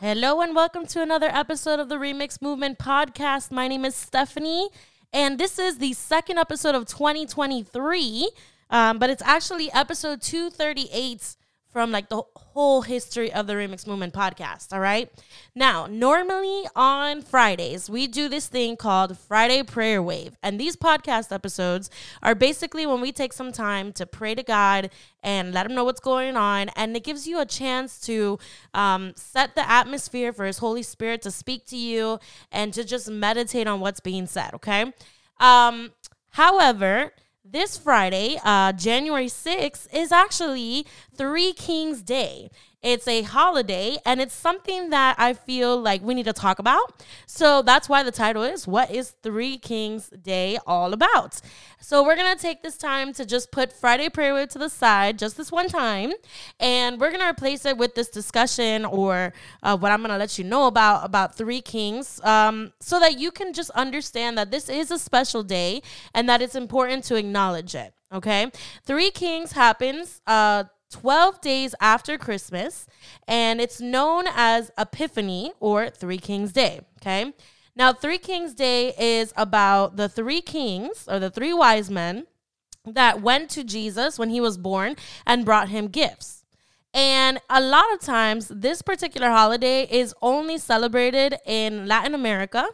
Hello and welcome to another episode of the Remix Movement podcast. My name is Stephanie, and this is the second episode of 2023, um, but it's actually episode 238 from like the whole history of the Remix Movement podcast. All right. Now, normally on Fridays, we do this thing called Friday Prayer Wave. And these podcast episodes are basically when we take some time to pray to God and let Him know what's going on. And it gives you a chance to um, set the atmosphere for His Holy Spirit to speak to you and to just meditate on what's being said. Okay. Um, however, this Friday, uh, January 6th, is actually Three Kings Day. It's a holiday and it's something that I feel like we need to talk about. So that's why the title is What is Three Kings Day All About? So we're going to take this time to just put Friday Prayer Wave to the side just this one time. And we're going to replace it with this discussion or uh, what I'm going to let you know about, about Three Kings um, so that you can just understand that this is a special day and that it's important to acknowledge it. Okay. Three Kings happens uh, 12 days after Christmas, and it's known as Epiphany or Three Kings Day. Okay. Now, Three Kings Day is about the three kings or the three wise men that went to Jesus when he was born and brought him gifts. And a lot of times, this particular holiday is only celebrated in Latin America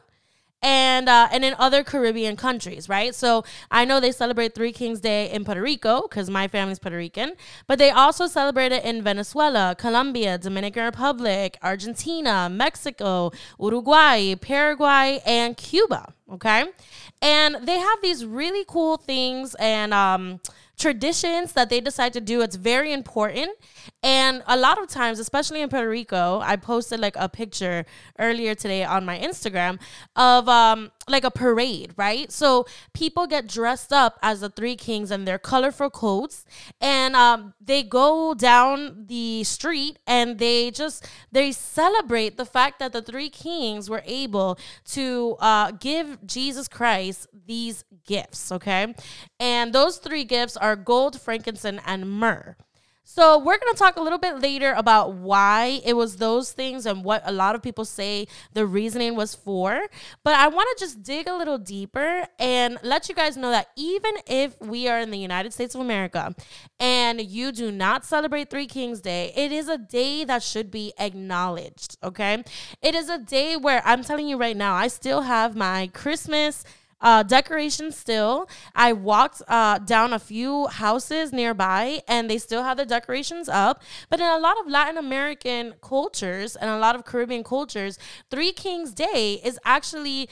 and uh, and in other Caribbean countries, right? So I know they celebrate Three Kings Day in Puerto Rico because my family's Puerto Rican, but they also celebrate it in Venezuela, Colombia, Dominican Republic, Argentina, Mexico, Uruguay, Paraguay, and Cuba. Okay, and they have these really cool things and um, traditions that they decide to do. It's very important. And a lot of times, especially in Puerto Rico, I posted like a picture earlier today on my Instagram of um like a parade, right? So people get dressed up as the three kings in their colorful coats and um they go down the street and they just they celebrate the fact that the three kings were able to uh give Jesus Christ these gifts, okay? And those three gifts are gold, frankincense, and myrrh. So, we're going to talk a little bit later about why it was those things and what a lot of people say the reasoning was for. But I want to just dig a little deeper and let you guys know that even if we are in the United States of America and you do not celebrate Three Kings Day, it is a day that should be acknowledged, okay? It is a day where I'm telling you right now, I still have my Christmas uh, decorations still. I walked uh, down a few houses nearby and they still have the decorations up. But in a lot of Latin American cultures and a lot of Caribbean cultures, Three Kings Day is actually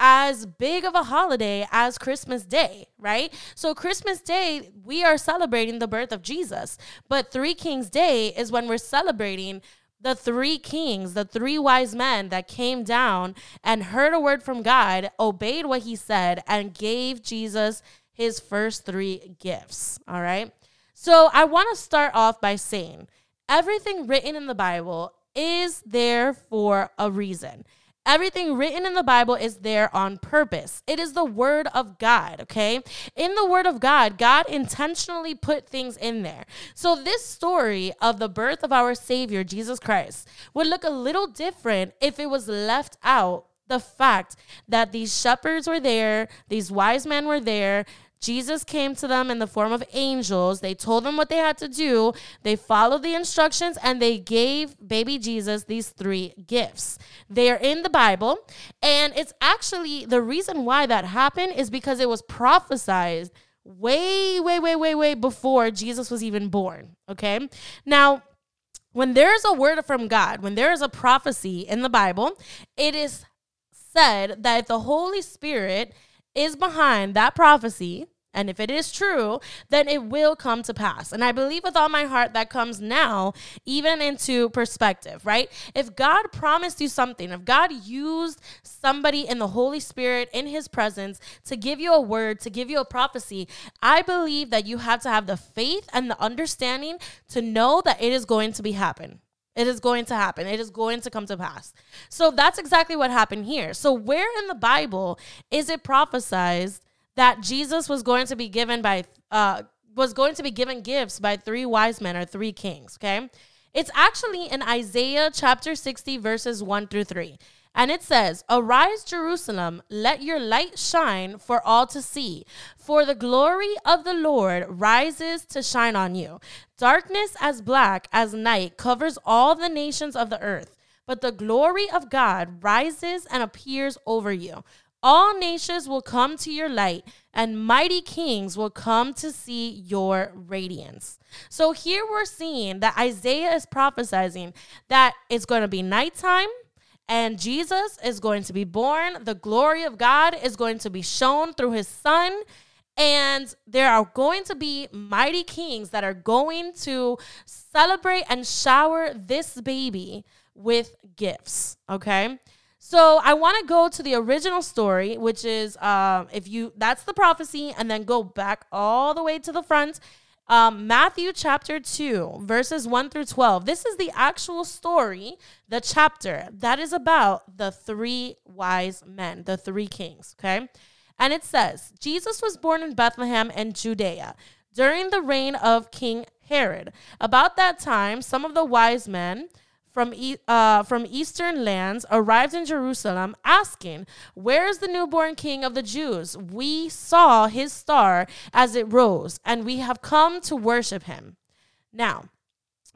as big of a holiday as Christmas Day, right? So, Christmas Day, we are celebrating the birth of Jesus, but Three Kings Day is when we're celebrating the three kings, the three wise men that came down and heard a word from God, obeyed what he said, and gave Jesus his first three gifts. All right. So I want to start off by saying everything written in the Bible is there for a reason. Everything written in the Bible is there on purpose. It is the Word of God, okay? In the Word of God, God intentionally put things in there. So, this story of the birth of our Savior, Jesus Christ, would look a little different if it was left out the fact that these shepherds were there, these wise men were there, Jesus came to them in the form of angels. They told them what they had to do. They followed the instructions and they gave baby Jesus these three gifts. They are in the Bible. And it's actually the reason why that happened is because it was prophesied way, way, way, way, way before Jesus was even born. Okay. Now, when there is a word from God, when there is a prophecy in the Bible, it is said that the Holy Spirit is behind that prophecy, and if it is true, then it will come to pass. And I believe with all my heart that comes now, even into perspective, right? If God promised you something, if God used somebody in the Holy Spirit in his presence to give you a word, to give you a prophecy, I believe that you have to have the faith and the understanding to know that it is going to be happen. It is going to happen. It is going to come to pass. So that's exactly what happened here. So, where in the Bible is it prophesied that Jesus was going to be given by uh, was going to be given gifts by three wise men or three kings, okay? It's actually in Isaiah chapter 60, verses 1 through 3. And it says, Arise, Jerusalem, let your light shine for all to see. For the glory of the Lord rises to shine on you. Darkness as black as night covers all the nations of the earth. But the glory of God rises and appears over you. All nations will come to your light, and mighty kings will come to see your radiance. So here we're seeing that Isaiah is prophesying that it's going to be nighttime and Jesus is going to be born. The glory of God is going to be shown through his son. And there are going to be mighty kings that are going to celebrate and shower this baby with gifts. Okay. So I want to go to the original story, which is um, if you that's the prophecy, and then go back all the way to the front um, Matthew chapter 2, verses 1 through 12. This is the actual story, the chapter that is about the three wise men, the three kings, okay? And it says, Jesus was born in Bethlehem in Judea during the reign of King Herod. About that time, some of the wise men, from, uh, from eastern lands arrived in Jerusalem asking, Where is the newborn king of the Jews? We saw his star as it rose, and we have come to worship him. Now,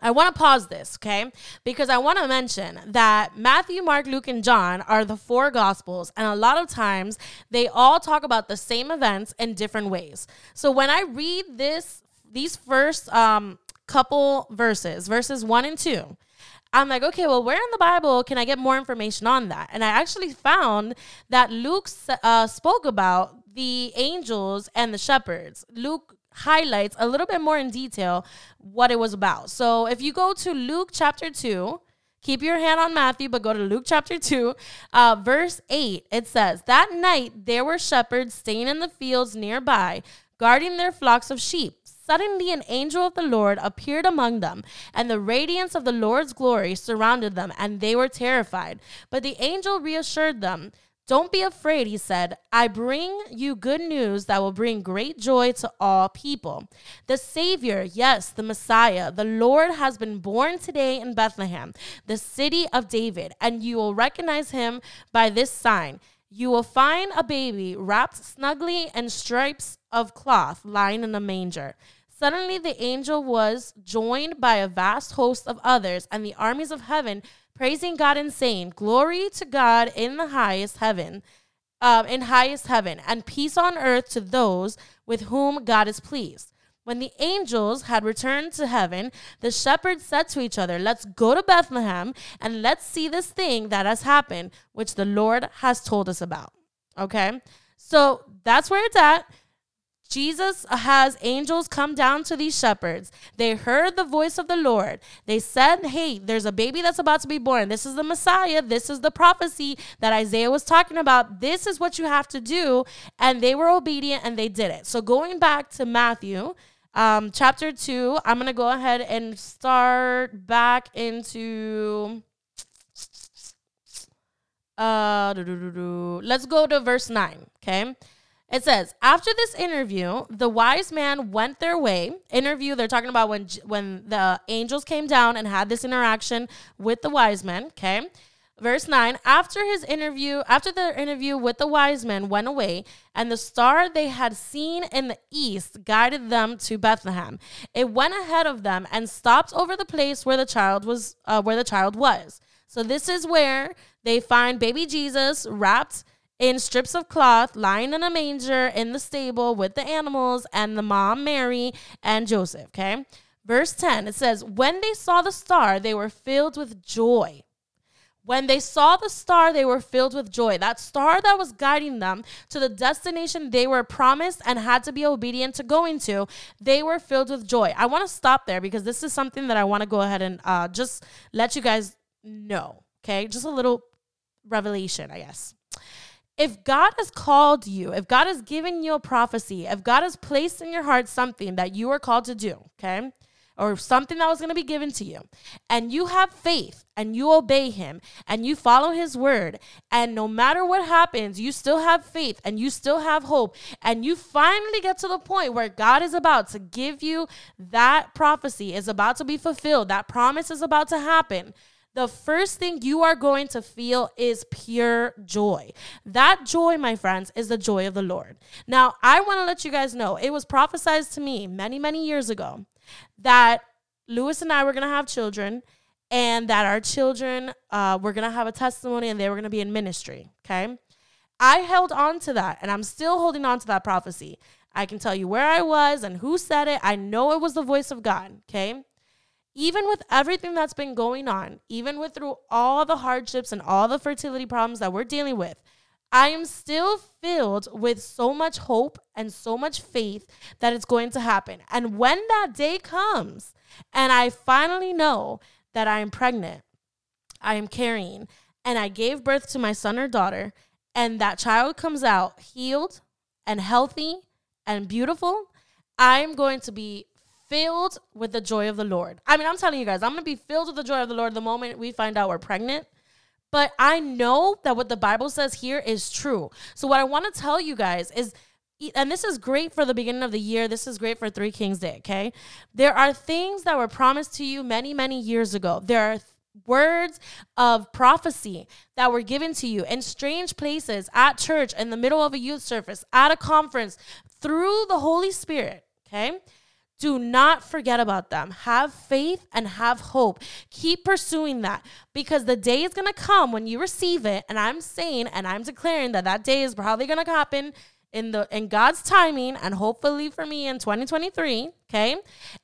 I want to pause this, okay? Because I want to mention that Matthew, Mark, Luke, and John are the four gospels, and a lot of times they all talk about the same events in different ways. So when I read this, these first um, couple verses, verses one and two, I'm like, okay, well, where in the Bible can I get more information on that? And I actually found that Luke uh, spoke about the angels and the shepherds. Luke highlights a little bit more in detail what it was about. So if you go to Luke chapter 2, keep your hand on Matthew, but go to Luke chapter 2, uh, verse 8, it says, That night there were shepherds staying in the fields nearby, guarding their flocks of sheep. Suddenly, an angel of the Lord appeared among them, and the radiance of the Lord's glory surrounded them, and they were terrified. But the angel reassured them. Don't be afraid, he said. I bring you good news that will bring great joy to all people. The Savior, yes, the Messiah, the Lord has been born today in Bethlehem, the city of David, and you will recognize him by this sign. You will find a baby wrapped snugly in stripes of cloth lying in a manger. Suddenly, the angel was joined by a vast host of others and the armies of heaven, praising God and saying, Glory to God in the highest heaven, uh, in highest heaven, and peace on earth to those with whom God is pleased. When the angels had returned to heaven, the shepherds said to each other, Let's go to Bethlehem and let's see this thing that has happened, which the Lord has told us about. Okay? So that's where it's at. Jesus has angels come down to these shepherds. They heard the voice of the Lord. They said, Hey, there's a baby that's about to be born. This is the Messiah. This is the prophecy that Isaiah was talking about. This is what you have to do. And they were obedient and they did it. So going back to Matthew, um, chapter two, I'm going to go ahead and start back into. Uh, let's go to verse 9, okay? It says, after this interview, the wise man went their way. Interview, they're talking about when when the angels came down and had this interaction with the wise men, okay? Verse 9 After his interview, after their interview with the wise men went away, and the star they had seen in the east guided them to Bethlehem. It went ahead of them and stopped over the place where the child was, uh, where the child was. So this is where they find baby Jesus wrapped in strips of cloth, lying in a manger in the stable with the animals and the mom Mary and Joseph. Okay. Verse 10, it says, When they saw the star, they were filled with joy. When they saw the star, they were filled with joy. That star that was guiding them to the destination they were promised and had to be obedient to going to, they were filled with joy. I want to stop there because this is something that I want to go ahead and uh, just let you guys know. Okay. Just a little revelation, I guess. If God has called you, if God has given you a prophecy, if God has placed in your heart something that you are called to do, okay? or something that was going to be given to you, and you have faith and you obey him and you follow his word, and no matter what happens, you still have faith and you still have hope, and you finally get to the point where God is about to give you that prophecy, is about to be fulfilled, that promise is about to happen the first thing you are going to feel is pure joy. That joy, my friends, is the joy of the Lord. Now, I want to let you guys know it was prophesied to me many, many years ago that Lewis and I were going to have children and that our children uh, were going to have a testimony and they were going to be in ministry. Okay. I held on to that and I'm still holding on to that prophecy. I can tell you where I was and who said it. I know it was the voice of God. Okay even with everything that's been going on, even with through all the hardships and all the fertility problems that we're dealing with, I am still filled with so much hope and so much faith that it's going to happen. And when that day comes and I finally know that I am pregnant, I am carrying, and I gave birth to my son or daughter, and that child comes out healed and healthy and beautiful, I'm going to be filled with the joy of the Lord. I mean, I'm telling you guys, I'm going to be filled with the joy of the Lord the moment we find out we're pregnant. But I know that what the Bible says here is true. So, what I want to tell you guys is, and this is great for the beginning of the year. This is great for Three Kings Day, okay? There are things that were promised to you many, many years ago. There are words of prophecy that were given to you in strange places, at church, in the middle of a youth service, at a conference, through the Holy Spirit, okay? Do not forget about them. Have faith and have hope. Keep pursuing that because the day is going to come when you receive it. And I'm saying and I'm declaring that that day is probably going to happen in the in God's timing and hopefully for me in 2023, okay?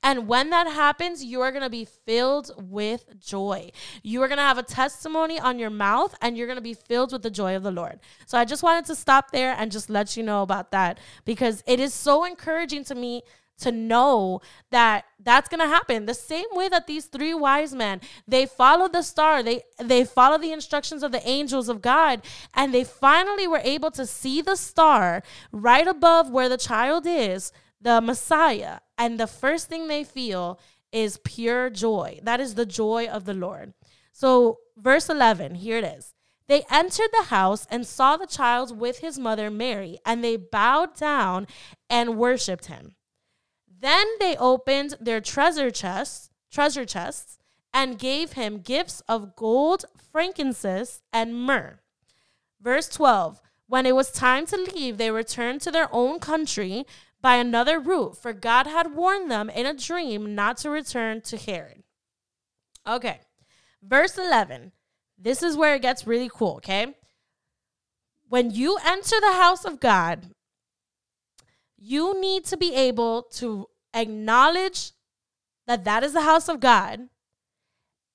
And when that happens, you are going to be filled with joy. You are going to have a testimony on your mouth and you're going to be filled with the joy of the Lord. So I just wanted to stop there and just let you know about that because it is so encouraging to me to know that that's going to happen. The same way that these three wise men they followed the star they they followed the instructions of the angels of god and they finally were able to see the star right above where the child is the messiah. And the first thing they feel is pure joy. That is the joy of the lord. So verse 11 here it is. They entered the house and saw the child with his mother Mary, and they bowed down and worshiped him. Then they opened their treasure chests, treasure chests, and gave him gifts of gold, frankincense, and myrrh. Verse 12 When it was time to leave, they returned to their own country by another route, for God had warned them in a dream not to return to Herod. Okay, verse 11. This is where it gets really cool, okay? When you enter the house of God, you need to be able to acknowledge that that is the house of God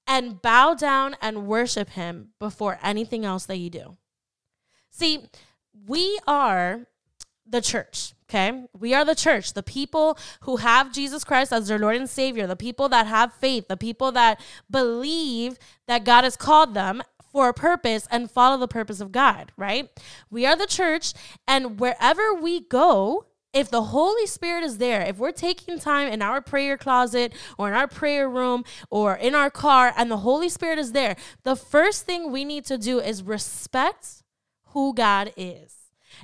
and bow down and worship him before anything else that you do. See, we are the church, okay? We are the church, the people who have Jesus Christ as their Lord and Savior, the people that have faith, the people that believe that God has called them for a purpose and follow the purpose of God, right? We are the church, and wherever we go, if the Holy Spirit is there, if we're taking time in our prayer closet or in our prayer room or in our car and the Holy Spirit is there, the first thing we need to do is respect who God is.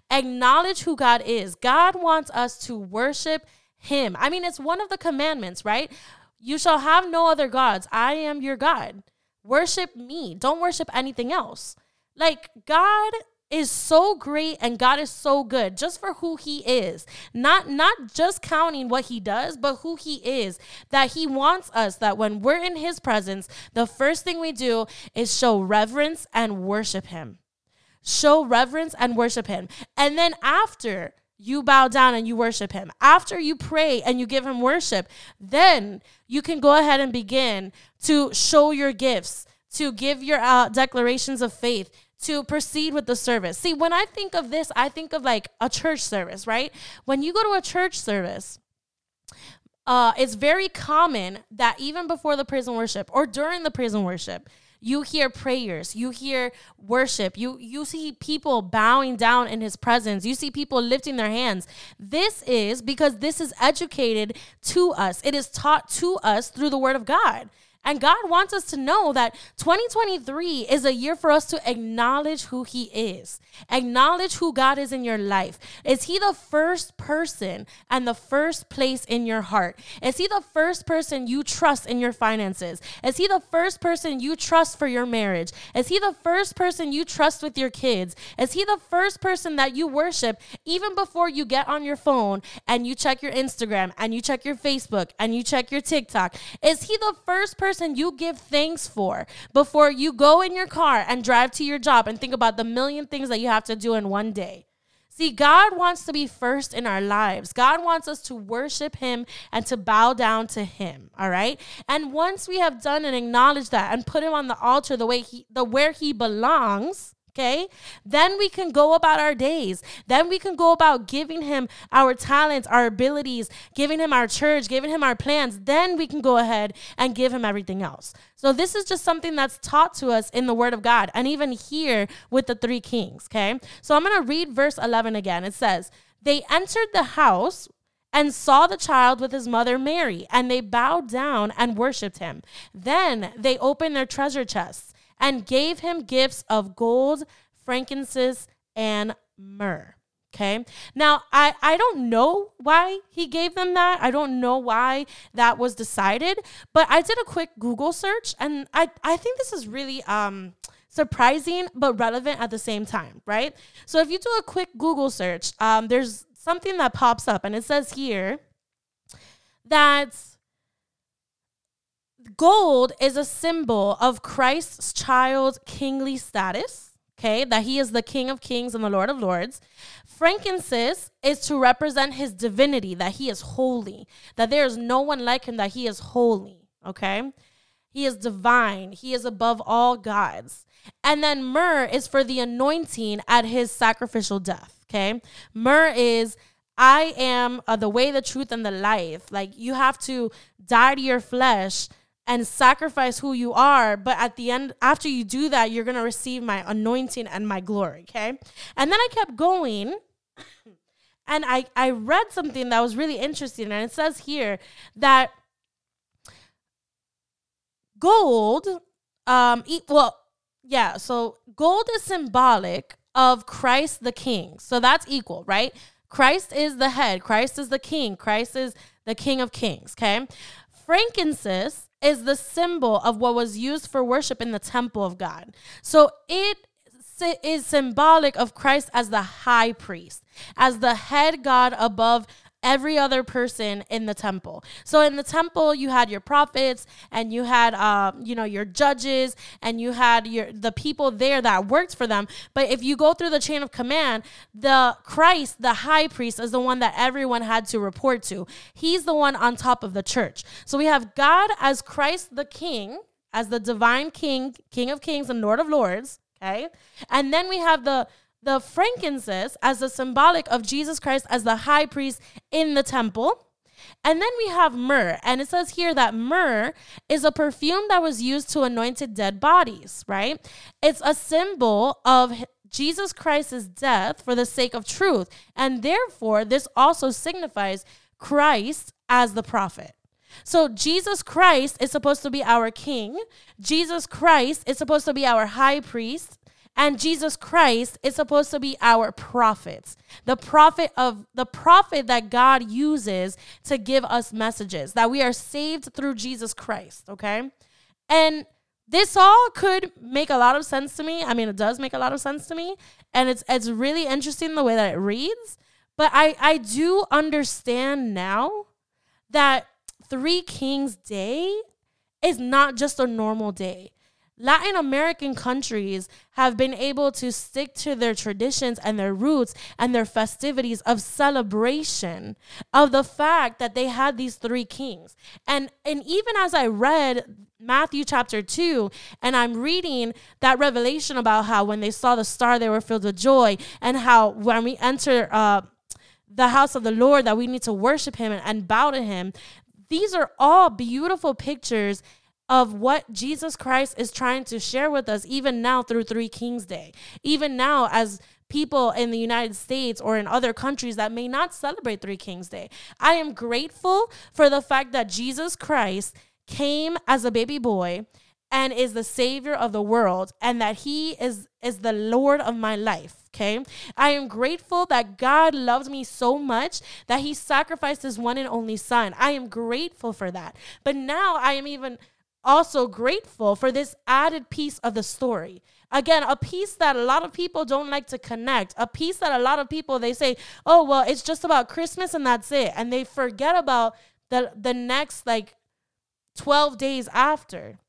Acknowledge who God is. God wants us to worship Him. I mean, it's one of the commandments, right? You shall have no other gods. I am your God. Worship me. Don't worship anything else. Like, God is so great and God is so good just for who he is. Not not just counting what he does, but who he is. That he wants us that when we're in his presence, the first thing we do is show reverence and worship him. Show reverence and worship him. And then after you bow down and you worship him. After you pray and you give him worship, then you can go ahead and begin to show your gifts, to give your uh, declarations of faith, to proceed with the service. See, when I think of this, I think of like a church service, right? When you go to a church service, uh, it's very common that even before the praise and worship or during the praise and worship, you hear prayers, you hear worship, you you see people bowing down in his presence, you see people lifting their hands. This is because this is educated to us. It is taught to us through the word of God. And God wants us to know that 2023 is a year for us to acknowledge who He is, acknowledge who God is in your life. Is He the first person and the first place in your heart? Is He the first person you trust in your finances? Is He the first person you trust for your marriage? Is He the first person you trust with your kids? Is He the first person that you worship even before you get on your phone and you check your Instagram and you check your Facebook and you check your TikTok? Is He the first person? Person you give thanks for before you go in your car and drive to your job and think about the million things that you have to do in one day. See, God wants to be first in our lives. God wants us to worship Him and to bow down to Him. All right. And once we have done and acknowledged that and put Him on the altar the way He, the where He belongs, okay? Then we can go about our days. Then we can go about giving him our talents, our abilities, giving him our church, giving him our plans. Then we can go ahead and give him everything else. So this is just something that's taught to us in the word of God and even here with the three kings, okay? So I'm going to read verse 11 again. It says, "They entered the house and saw the child with his mother Mary, and they bowed down and worshiped him. Then they opened their treasure chests and gave him gifts of gold, frankincense, and myrrh. Okay. Now, I, I don't know why he gave them that. I don't know why that was decided, but I did a quick Google search and I, I think this is really um, surprising but relevant at the same time, right? So if you do a quick Google search, um, there's something that pops up and it says here that gold is a symbol of Christ's child's kingly status, okay, that he is the King of kings and the Lord of lords. Frankincense is to represent his divinity, that he is holy, that there is no one like him, that he is holy, okay? He is divine, he is above all gods. And then myrrh is for the anointing at his sacrificial death, okay? Myrrh is I am uh, the way, the truth, and the life. Like you have to die to your flesh and sacrifice who you are. But at the end, after you do that, you're going to receive my anointing and my glory. Okay. And then I kept going. And I, I read something that was really interesting. And it says here that gold, um, e- well, yeah, so gold is symbolic of Christ the King. So that's equal, right? Christ is the head, Christ is the king, Christ is the King of Kings, okay? Frankincense is the symbol of what was used for worship in the temple of God. So it is symbolic of Christ as the high priest, as the head God above every other person in the temple. So in the temple, you had your prophets and you had, um, you know, your judges and you had your the people there that worked for them. But if you go through the chain of command, the Christ, the high priest, is the one that everyone had to report to. He's the one on top of the church. So we have God as Christ the King, as the divine King, King of Kings and Lord of Lords. Okay, and then we have the the frankincense as a symbolic of Jesus Christ as the high priest in the temple. And then we have myrrh. And it says here that myrrh is a perfume that was used to anointed dead bodies, right? It's a symbol of Jesus Christ's death for the sake of truth. And therefore, this also signifies Christ as the prophet. So Jesus Christ is supposed to be our king. Jesus Christ is supposed to be our high priest. And Jesus Christ is supposed to be our prophet, the prophet of the prophet that God uses to give us messages, that we are saved through Jesus Christ, okay? And this all could make a lot of sense to me. I mean, it does make a lot of sense to me. And it's it's really interesting the way that it reads. But I, I do understand now that Three Kings Day is not just a normal day. Latin American countries have been able to stick to their traditions and their roots and their festivities of celebration of the fact that they had these three kings. And and even as I read Matthew chapter 2 and I'm reading that revelation about how when they saw the star they were filled with joy and how when we enter uh the house of the Lord that we need to worship him and, and bow to him. These are all beautiful pictures of what Jesus Christ is trying to share with us, even now through Three Kings Day. Even now, as people in the United States or in other countries that may not celebrate Three Kings Day. I am grateful for the fact that Jesus Christ came as a baby boy and is the savior of the world and that he is is the lord of my life okay i am grateful that god loves me so much that he sacrificed his one and only son i am grateful for that but now i am even also grateful for this added piece of the story. Again a piece that a lot of people don't like to connect a piece that a lot of people they say oh well it's just about christmas and that's it and they forget about the the next like 12 days after.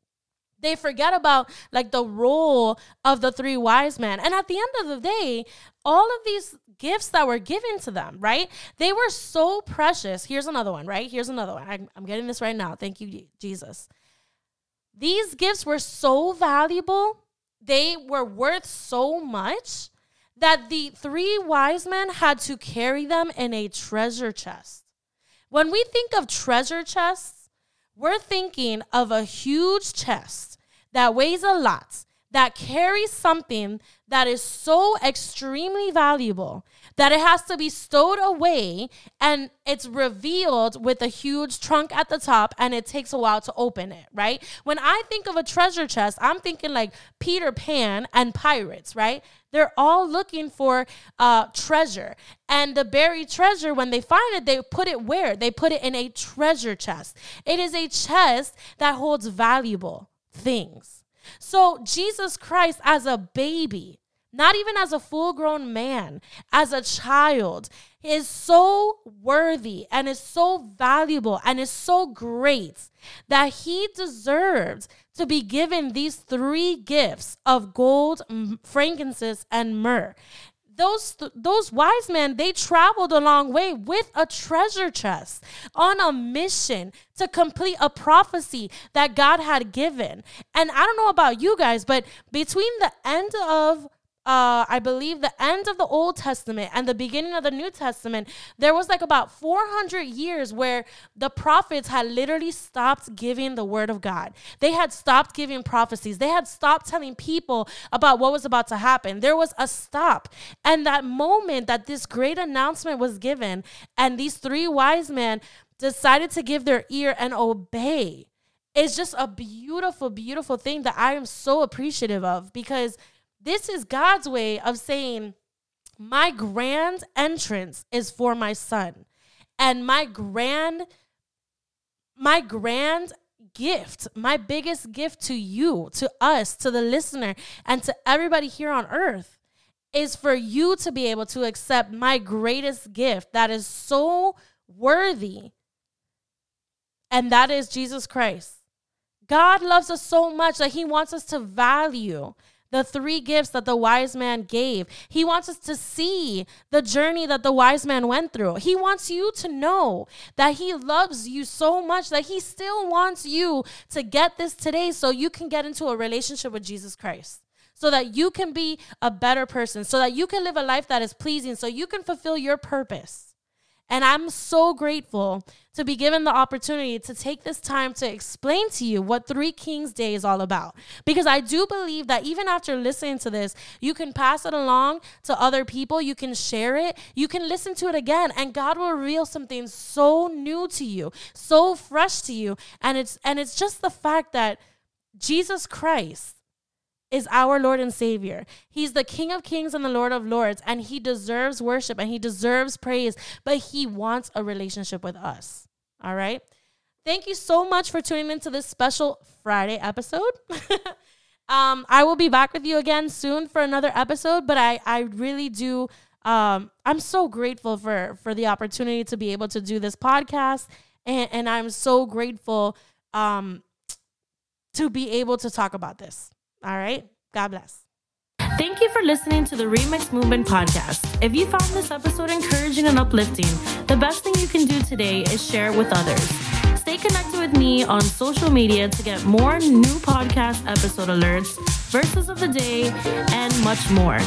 They forget about like the role of the three wise men and at the end of the day all of these gifts that were given to them right they were so precious. Here's another one right? Here's another one. I'm, I'm getting this right now. Thank you jesus these gifts were so valuable they were worth so much that the three wise men had to carry them in a treasure chest. When we think of treasure chests we're thinking of a huge chest that weighs a lot, that carries something that is so extremely valuable that it has to be stowed away and it's revealed with a huge trunk at the top and it takes a while to open it, right? When I think of a treasure chest, I'm thinking like Peter Pan and pirates, right? They're all looking for uh, treasure. And the buried treasure, when they find it, they put it where? They put it in a treasure chest. It is a chest that holds valuable things. So, Jesus Christ, as a baby, not even as a full grown man, as a child, is so worthy and is so valuable and is so great that he deserves to be given these three gifts of gold, frankincense, and myrrh. Those, those wise men, they traveled a long way with a treasure chest on a mission to complete a prophecy that God had given. And I don't know about you guys, but between the end of uh, I believe the end of the Old Testament and the beginning of the New Testament, there was like about 400 years where the prophets had literally stopped giving the word of God. They had stopped giving prophecies. They had stopped telling people about what was about to happen. There was a stop. And that moment that this great announcement was given, and these three wise men decided to give their ear and obey, is just a beautiful, beautiful thing that I am so appreciative of because this is God's way of saying, my grand entrance is for my son. And my grand, my grand gift, my biggest gift to you, to us, to the listener, and to everybody here on earth is for you to be able to accept my greatest gift that is so worthy. And that is Jesus Christ. God loves us so much that he wants us to value the three gifts that the wise man gave. He wants us to see the journey that the wise man went through. He wants you to know that he loves you so much that he still wants you to get this today so you can get into a relationship with Jesus Christ. So that you can be a better person, so that you can live a life that is pleasing, so you can fulfill your purpose. And I'm so grateful to be given the opportunity to take this time to explain to you what Three Kings Day is all about. Because I do believe that even after listening to this, you can pass it along to other people, you can share it, you can listen to it again, and God will reveal something so new to you, so fresh to you. And it's and it's just the fact that Jesus Christ is our Lord and Savior. He's the King of Kings and the Lord of Lords, and He deserves worship and He deserves praise, but He wants a relationship with us. All right. Thank you so much for tuning into this special Friday episode. um, I will be back with you again soon for another episode, but I, I really do. Um, I'm so grateful for for the opportunity to be able to do this podcast, and, and I'm so grateful um, to be able to talk about this. All right. God bless. Thank you for listening to the Remix Movement podcast. If you found this episode encouraging and uplifting, the best thing you can do today is share it with others. Stay connected with me on social media to get more new podcast episode alerts, verses of the day, and much more.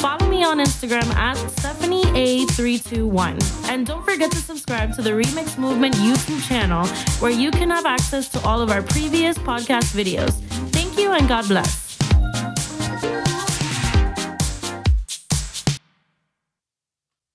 Follow me on Instagram at StephanieA321. And don't forget to subscribe to the Remix Movement YouTube channel where you can have access to all of our previous podcast videos. Thank you and God bless.